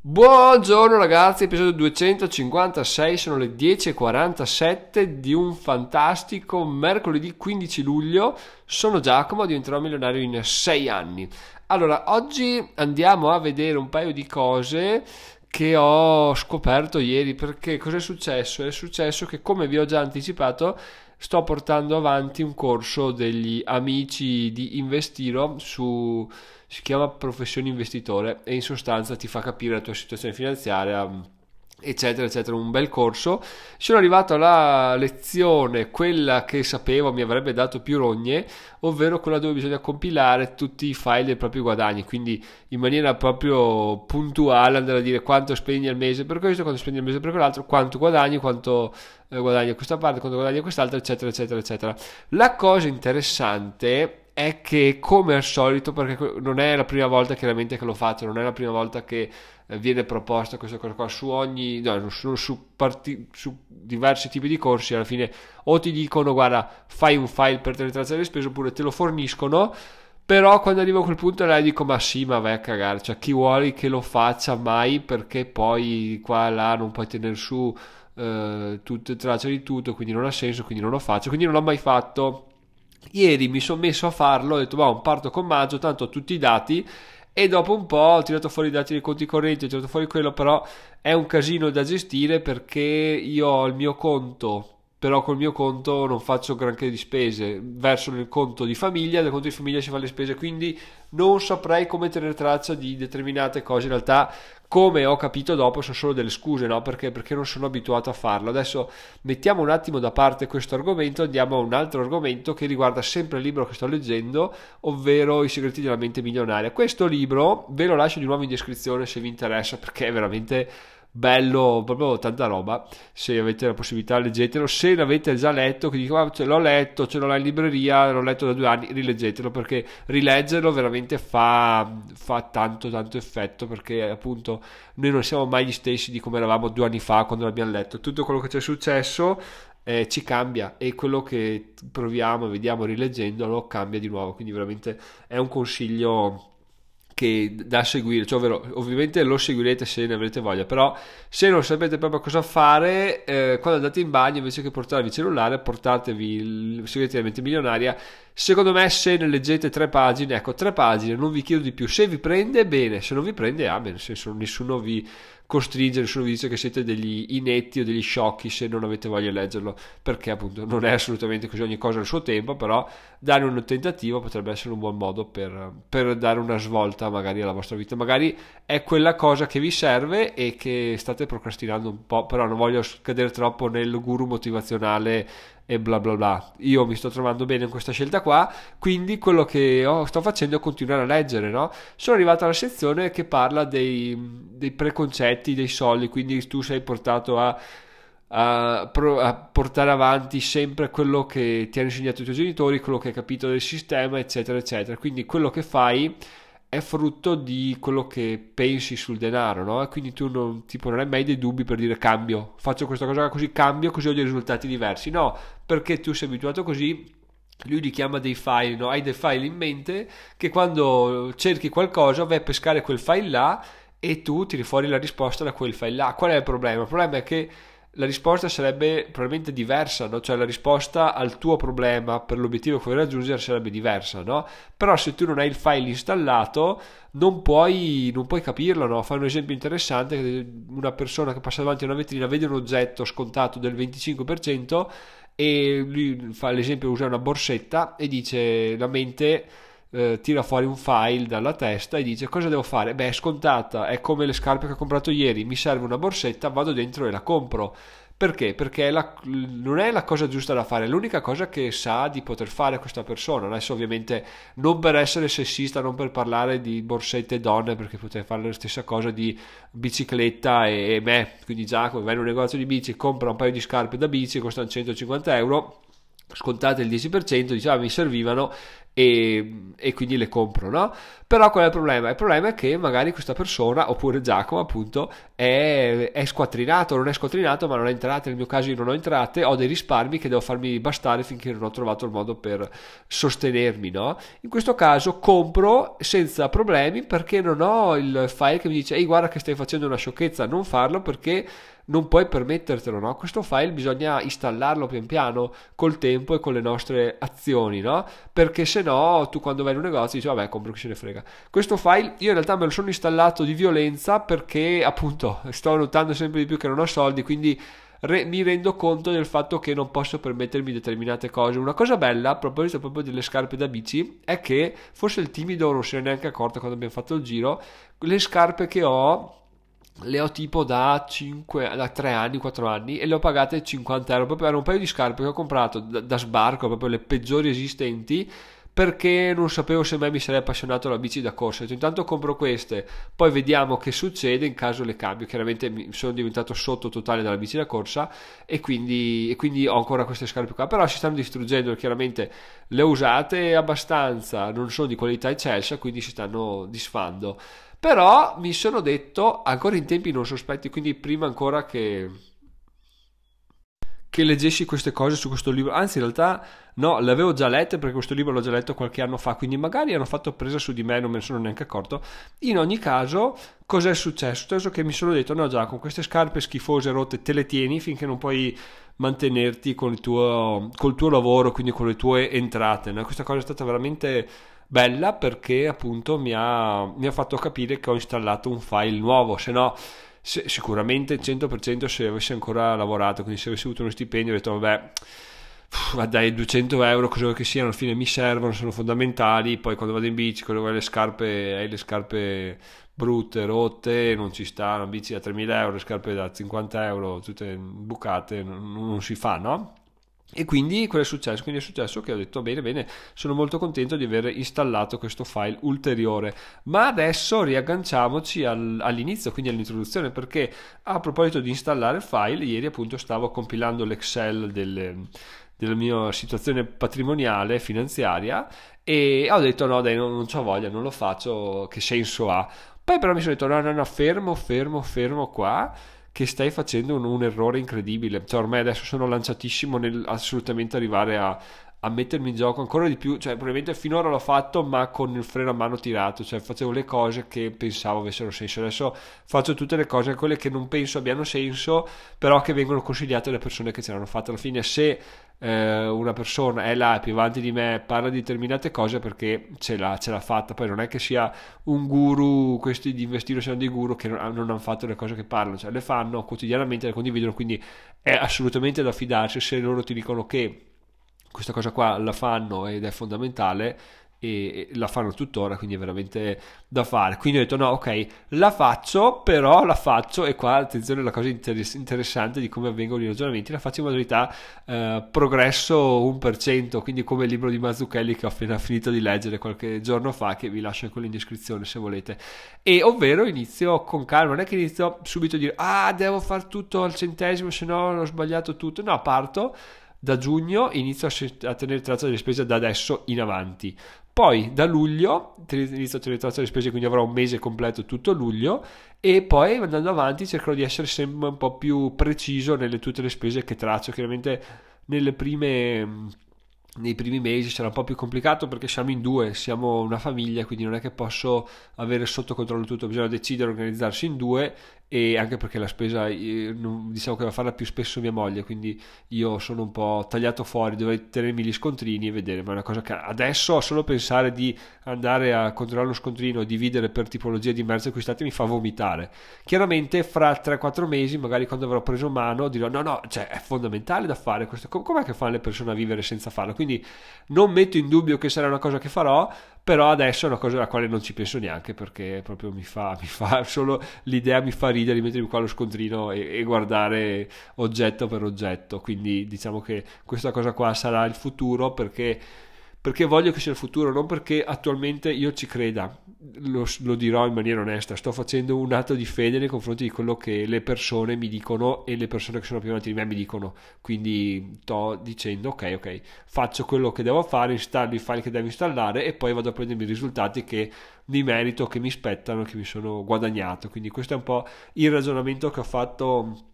Buongiorno ragazzi, episodio 256, sono le 10.47 di un fantastico mercoledì 15 luglio. Sono Giacomo, diventerò milionario in 6 anni. Allora, oggi andiamo a vedere un paio di cose che ho scoperto ieri perché cos'è successo? È successo che come vi ho già anticipato sto portando avanti un corso degli amici di Investiro su si chiama professione investitore e in sostanza ti fa capire la tua situazione finanziaria eccetera eccetera un bel corso. Sono arrivato alla lezione quella che sapevo mi avrebbe dato più rogne ovvero quella dove bisogna compilare tutti i file dei propri guadagni quindi in maniera proprio puntuale andare a dire quanto spendi al mese per questo quanto spendi al mese per quell'altro quanto guadagni quanto eh, guadagni a questa parte quanto guadagni a quest'altra eccetera eccetera eccetera. La cosa interessante è che come al solito, perché non è la prima volta chiaramente che lo faccio, non è la prima volta che eh, viene proposta questa cosa qua. Su ogni, no, su, su, parti, su, diversi tipi di corsi, alla fine o ti dicono guarda fai un file per traccia delle spese oppure te lo forniscono, però quando arrivo a quel punto là dico ma sì ma vai a cagare, cioè chi vuole che lo faccia mai perché poi qua e là non puoi tenere su eh, tutte tracce di tutto, quindi non ha senso, quindi non lo faccio, quindi non l'ho mai fatto Ieri mi sono messo a farlo, ho detto, un parto con maggio, tanto ho tutti i dati. E dopo un po' ho tirato fuori i dati dei conti correnti, ho tirato fuori quello, però è un casino da gestire perché io ho il mio conto, però col mio conto non faccio granché di spese, verso nel conto di famiglia, nel conto di famiglia si fa le spese, quindi non saprei come tenere traccia di determinate cose, in realtà come ho capito dopo sono solo delle scuse, no? Perché? Perché non sono abituato a farlo. Adesso mettiamo un attimo da parte questo argomento, andiamo a un altro argomento che riguarda sempre il libro che sto leggendo, ovvero I segreti della mente milionaria. Questo libro ve lo lascio di nuovo in descrizione se vi interessa perché è veramente bello, proprio tanta roba. Se avete la possibilità, leggetelo. Se l'avete già letto, che dico, ah, ce l'ho letto, ce l'ho in libreria, l'ho letto da due anni, rileggetelo perché rileggerlo veramente fa, fa tanto, tanto effetto. Perché appunto noi non siamo mai gli stessi di come eravamo due anni fa quando l'abbiamo letto. Tutto quello che ci è successo eh, ci cambia e quello che proviamo, vediamo rileggendolo, cambia di nuovo. Quindi veramente è un consiglio che da seguire, cioè ovvero ovviamente lo seguirete se ne avrete voglia, però se non sapete proprio cosa fare, eh, quando andate in bagno invece che portarvi il cellulare, portatevi il segretamente milionaria. Secondo me se ne leggete tre pagine, ecco tre pagine, non vi chiedo di più, se vi prende bene, se non vi prende, ah, bene, nel senso nessuno vi costringere, vi dice che siete degli inetti o degli sciocchi se non avete voglia di leggerlo, perché appunto non è assolutamente così, ogni cosa al suo tempo, però dare un tentativo potrebbe essere un buon modo per, per dare una svolta magari alla vostra vita, magari è quella cosa che vi serve e che state procrastinando un po', però non voglio cadere troppo nel guru motivazionale e bla bla bla. Io mi sto trovando bene in questa scelta qua, quindi quello che ho, sto facendo è continuare a leggere, no? Sono arrivato alla sezione che parla dei, dei preconcetti, dei soldi, quindi tu sei portato a a, a, portare avanti sempre quello che ti hanno insegnato i tuoi genitori, quello che hai capito del sistema, eccetera, eccetera. Quindi quello che fai è frutto di quello che pensi sul denaro, no? Quindi tu non, tipo, non hai mai dei dubbi per dire cambio, faccio questa cosa così, cambio, così ho dei risultati diversi. No, perché tu sei abituato così, lui li chiama dei file, no? Hai dei file in mente che quando cerchi qualcosa vai a pescare quel file là e tu tiri fuori la risposta da quel file là. Qual è il problema? Il problema è che la risposta sarebbe probabilmente diversa, no? cioè la risposta al tuo problema per l'obiettivo che vuoi raggiungere sarebbe diversa, no? Però se tu non hai il file installato non puoi, non puoi capirlo, no? Fai un esempio interessante, una persona che passa davanti a una vetrina vede un oggetto scontato del 25% e lui fa l'esempio, usa una borsetta e dice la mente eh, tira fuori un file dalla testa e dice cosa devo fare? Beh, è scontata, è come le scarpe che ho comprato ieri, mi serve una borsetta, vado dentro e la compro. Perché? Perché la, non è la cosa giusta da fare, è l'unica cosa che sa di poter fare questa persona. Adesso ovviamente non per essere sessista, non per parlare di borsette donne, perché potete fare la stessa cosa di bicicletta e, e me. Quindi già come vai in un negozio di bici, compra un paio di scarpe da bici, costano 150 euro, scontate il 10%, diciamo mi servivano e, e, quindi le compro, no? Però qual è il problema? Il problema è che magari questa persona, oppure Giacomo appunto, è, è squattrinato, non è squattrinato ma non ha entrate, nel mio caso io non ho entrate, ho dei risparmi che devo farmi bastare finché non ho trovato il modo per sostenermi, no? In questo caso compro senza problemi perché non ho il file che mi dice ehi guarda che stai facendo una sciocchezza, non farlo perché non puoi permettertelo, no? Questo file bisogna installarlo pian piano col tempo e con le nostre azioni, no? Perché se no tu quando vai in un negozio dici vabbè compro chi se ne frega. Questo file io in realtà me lo sono installato di violenza perché appunto sto notando sempre di più che non ho soldi, quindi Re, mi rendo conto del fatto che non posso permettermi determinate cose. Una cosa bella, a proposito proprio delle scarpe da bici, è che forse il timido non se ne è neanche accorto quando abbiamo fatto il giro. Le scarpe che ho le ho tipo da, 5, da 3 anni, 4 anni e le ho pagate 50 euro. Proprio erano un paio di scarpe che ho comprato da, da sbarco, proprio le peggiori esistenti perché non sapevo se mai mi sarei appassionato alla bici da corsa. Intanto compro queste, poi vediamo che succede in caso le cambio. Chiaramente sono diventato sotto totale dalla bici da corsa e quindi, e quindi ho ancora queste scarpe qua. Però si stanno distruggendo, chiaramente le ho usate abbastanza, non sono di qualità eccelsa, quindi si stanno disfando. Però mi sono detto, ancora in tempi non sospetti, quindi prima ancora che, che leggessi queste cose su questo libro, anzi in realtà no, le avevo già lette perché questo libro l'ho già letto qualche anno fa, quindi magari hanno fatto presa su di me, non me ne sono neanche accorto. In ogni caso, cos'è successo? Successo che mi sono detto, no già, con queste scarpe schifose rotte te le tieni finché non puoi mantenerti con il tuo, col tuo lavoro, quindi con le tue entrate. No? Questa cosa è stata veramente bella perché appunto mi ha, mi ha fatto capire che ho installato un file nuovo, se no se, sicuramente 100% se avessi ancora lavorato, quindi se avessi avuto uno stipendio ho detto vabbè ma dai 200 euro cosa che siano alla fine mi servono sono fondamentali poi quando vado in bici quando hai le scarpe hai le scarpe brutte rotte non ci sta una bici da 3000 euro le scarpe da 50 euro tutte bucate non, non si fa no e quindi cosa è successo? Quindi è successo che ho detto bene bene, sono molto contento di aver installato questo file ulteriore. Ma adesso riagganciamoci al, all'inizio, quindi all'introduzione, perché a proposito di installare file, ieri appunto stavo compilando l'Excel delle, della mia situazione patrimoniale, finanziaria, e ho detto no dai, non, non ho voglia, non lo faccio, che senso ha? Poi però mi sono detto no no no, fermo, fermo, fermo qua che stai facendo un, un errore incredibile. Cioè, ormai adesso sono lanciatissimo nel assolutamente arrivare a, a mettermi in gioco ancora di più, cioè probabilmente finora l'ho fatto ma con il freno a mano tirato, cioè facevo le cose che pensavo avessero senso, adesso faccio tutte le cose, quelle che non penso abbiano senso, però che vengono consigliate dalle persone che ce l'hanno fatta. Alla fine se eh, una persona è là più avanti di me, parla di determinate cose perché ce l'ha, ce l'ha fatta, poi non è che sia un guru, questi di investire siano dei guru che non, non hanno fatto le cose che parlano, cioè le fanno quotidianamente, le condividono, quindi è assolutamente da fidarsi se loro ti dicono che questa cosa qua la fanno ed è fondamentale e la fanno tuttora, quindi è veramente da fare. Quindi ho detto no, ok, la faccio, però la faccio e qua attenzione alla cosa interessante di come avvengono i ragionamenti, la faccio in modalità eh, progresso 1%, quindi come il libro di Mazzucchelli che ho appena finito di leggere qualche giorno fa, che vi lascio quello in descrizione se volete. E ovvero inizio con calma, non è che inizio subito a dire ah, devo fare tutto al centesimo, se no ho sbagliato tutto. No, parto da giugno inizio a, tenere traccia delle spese da adesso in avanti. Poi da luglio inizio a traccia delle spese, quindi avrò un mese completo tutto luglio e poi andando avanti cercherò di essere sempre un po' più preciso nelle tutte le spese che traccio. Chiaramente nelle prime nei primi mesi sarà un po' più complicato perché siamo in due, siamo una famiglia, quindi non è che posso avere sotto controllo tutto, bisogna decidere organizzarsi in due e anche perché la spesa diciamo che va a farla più spesso mia moglie quindi io sono un po' tagliato fuori dovrei tenermi gli scontrini e vedere ma è una cosa che adesso solo pensare di andare a controllare lo scontrino e dividere per tipologia di merce acquistate mi fa vomitare. Chiaramente fra 3-4 mesi magari quando avrò preso mano dirò no no cioè è fondamentale da fare questo com'è che fanno le persone a vivere senza farlo? Quindi non metto in dubbio che sarà una cosa che farò però adesso è una cosa alla quale non ci penso neanche perché proprio mi fa, mi fa solo l'idea mi fa ridere di mettermi qua lo scontrino e, e, guardare oggetto per oggetto. Quindi diciamo che questa cosa qua sarà il futuro perché perché voglio che sia il futuro, non perché attualmente io ci creda, lo, lo, dirò in maniera onesta, sto facendo un atto di fede nei confronti di quello che le persone mi dicono e le persone che sono più avanti di me mi dicono, quindi sto dicendo ok, ok, faccio quello che devo fare, installo i file che devo installare e poi vado a prendermi i risultati che mi merito, che mi spettano, che mi sono guadagnato, quindi questo è un po' il ragionamento che ho fatto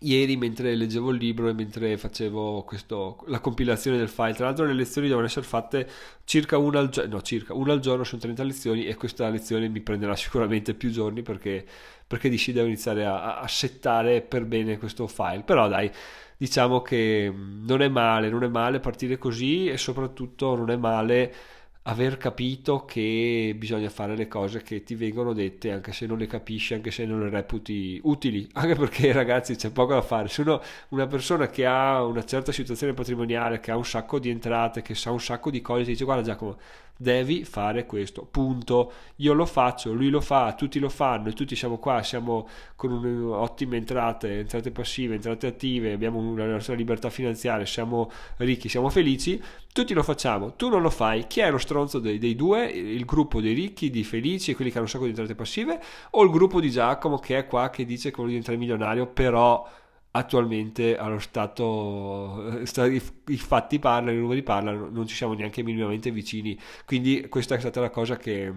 ieri mentre leggevo il libro e mentre facevo questo, la compilazione del file. Tra l'altro le lezioni devono essere fatte circa una al, giorno, no, circa una al giorno, sono 30 lezioni e questa lezione mi prenderà sicuramente più giorni perché, perché dici devo iniziare a, a settare per bene questo file. Però dai, diciamo che non è male, non è male partire così e soprattutto non è male aver capito che bisogna fare le cose che ti vengono dette anche se non le capisci, anche se non le reputi utili, anche perché ragazzi c'è poco da fare, se uno, una persona che ha una certa situazione patrimoniale, che ha un sacco di entrate, che sa un sacco di cose, ti dice guarda Giacomo, devi fare questo, punto. Io lo faccio, lui lo fa, tutti lo fanno e tutti siamo qua, siamo con ottime entrate, entrate passive, entrate attive, abbiamo la nostra libertà finanziaria, siamo ricchi, siamo felici, tutti lo facciamo, tu non lo fai, chi è lo stronzo dei, dei due? Il gruppo dei ricchi, di felici, quelli che hanno un sacco di entrate passive o il gruppo di Giacomo che è qua che dice che vuole diventare milionario, però attualmente allo stato eh, i fatti parlano, i numeri parlano, non ci siamo neanche minimamente vicini. Quindi questa è stata la cosa che,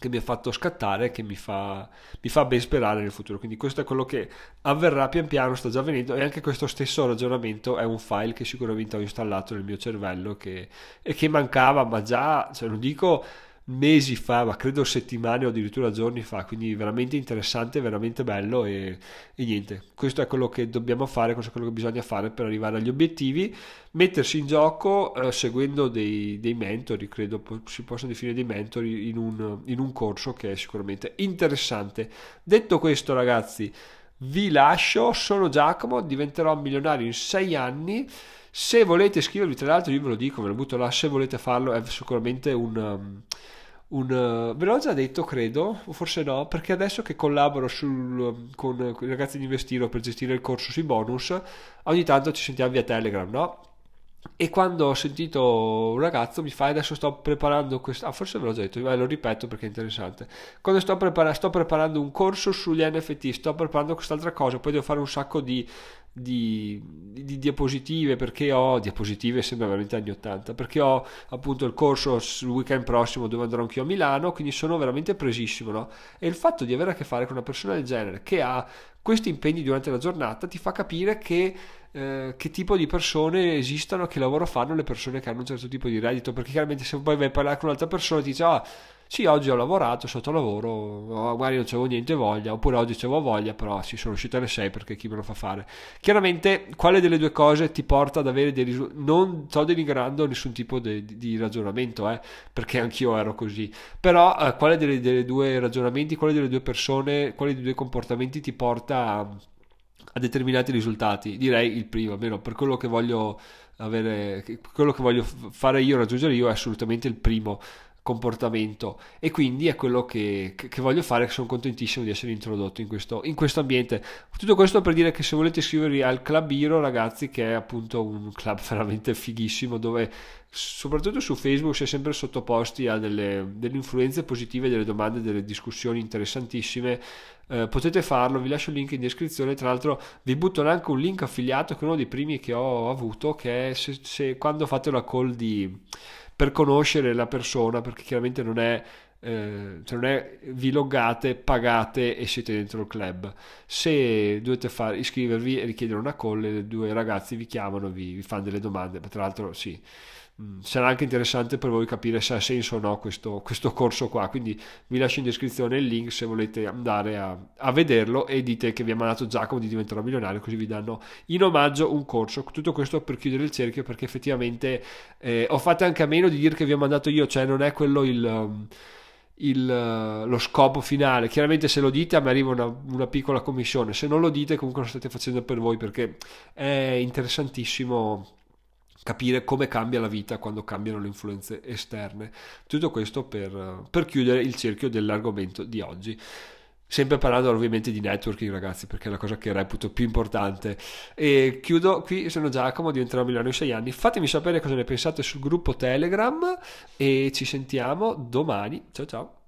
che mi ha fatto scattare, che mi fa, mi fa ben sperare nel futuro. Quindi questo è quello che avverrà pian piano, sta già avvenendo e anche questo stesso ragionamento è un file che sicuramente ho installato nel mio cervello che, e che mancava, ma già, cioè non dico mesi fa, ma credo settimane o addirittura giorni fa, quindi veramente interessante, veramente bello e, e, niente, questo è quello che dobbiamo fare, questo è quello che bisogna fare per arrivare agli obiettivi, mettersi in gioco eh, seguendo dei, dei, mentori, credo si possano definire dei mentori in un, in un corso che è sicuramente interessante. Detto questo ragazzi, vi lascio, sono Giacomo, diventerò milionario in sei anni. Se volete iscrivervi, tra l'altro, io ve lo dico, ve lo butto là. Se volete farlo, è sicuramente un, um, un, uh, ve l'ho già detto credo, o forse no, perché adesso che collaboro sul, con, con, i ragazzi di Investiro per gestire il corso sui bonus, ogni tanto ci sentiamo via Telegram, no? E quando ho sentito un ragazzo mi fa adesso sto preparando questo, ah forse ve l'ho già detto, lo ripeto perché è interessante. Quando sto, prepara- sto preparando un corso sugli NFT, sto preparando quest'altra cosa, poi devo fare un sacco di di, di, di, diapositive perché ho diapositive sembra veramente anni 80 perché ho appunto il corso sul weekend prossimo dove andrò anch'io a Milano quindi sono veramente presissimo no? e il fatto di avere a che fare con una persona del genere che ha questi impegni durante la giornata ti fa capire che eh, che tipo di persone esistono, che lavoro fanno le persone che hanno un certo tipo di reddito, perché chiaramente se poi vai a parlare con un'altra persona ti dice ah sì oggi ho lavorato sotto lavoro, magari non c'avevo niente voglia, oppure oggi c'avevo voglia, però sì sono uscito alle 6 perché chi me lo fa fare. Chiaramente quale delle due cose ti porta ad avere dei risultati, non sto denigrando nessun tipo di, di ragionamento, eh, perché anch'io ero così, però eh, quale delle, delle due ragionamenti, quale delle due persone, quale dei due comportamenti ti porta a a determinati risultati. Direi il primo, almeno per quello che voglio avere, quello che voglio fare io, raggiungere io è assolutamente il primo comportamento. E quindi è quello che, che, voglio fare sono contentissimo di essere introdotto in questo, in questo, ambiente. Tutto questo per dire che se volete iscrivervi al Club Hero ragazzi che è appunto un club veramente fighissimo dove soprattutto su Facebook si è sempre sottoposti a delle, delle influenze positive delle domande delle discussioni interessantissime. Eh, potete farlo vi lascio il link in descrizione. Tra l'altro vi butto anche un link affiliato che è uno dei primi che ho avuto che è se, se quando fate la call di per conoscere la persona, perché chiaramente non è, eh, cioè non è vi loggate, pagate e siete dentro il club. Se dovete far, iscrivervi e richiedere una call, due ragazzi vi chiamano, vi, vi fanno delle domande, tra l'altro sì sarà anche interessante per voi capire se ha senso o no questo, questo, corso qua quindi vi lascio in descrizione il link se volete andare a, a, vederlo e dite che vi ha mandato Giacomo di diventare milionario così vi danno in omaggio un corso tutto questo per chiudere il cerchio perché effettivamente eh, ho fatto anche a meno di dire che vi ho mandato io cioè non è quello il... Um, il, lo scopo finale. Chiaramente se lo dite a me arriva una, una, piccola commissione, se non lo dite comunque lo state facendo per voi perché è interessantissimo capire come cambia la vita quando cambiano le influenze esterne. Tutto questo per, per chiudere il cerchio dell'argomento di oggi. Sempre parlando ovviamente di networking, ragazzi, perché è la cosa che reputo più importante. E chiudo qui, sono Giacomo, diventerò milionario in 6 anni. Fatemi sapere cosa ne pensate sul gruppo Telegram e ci sentiamo domani. Ciao ciao.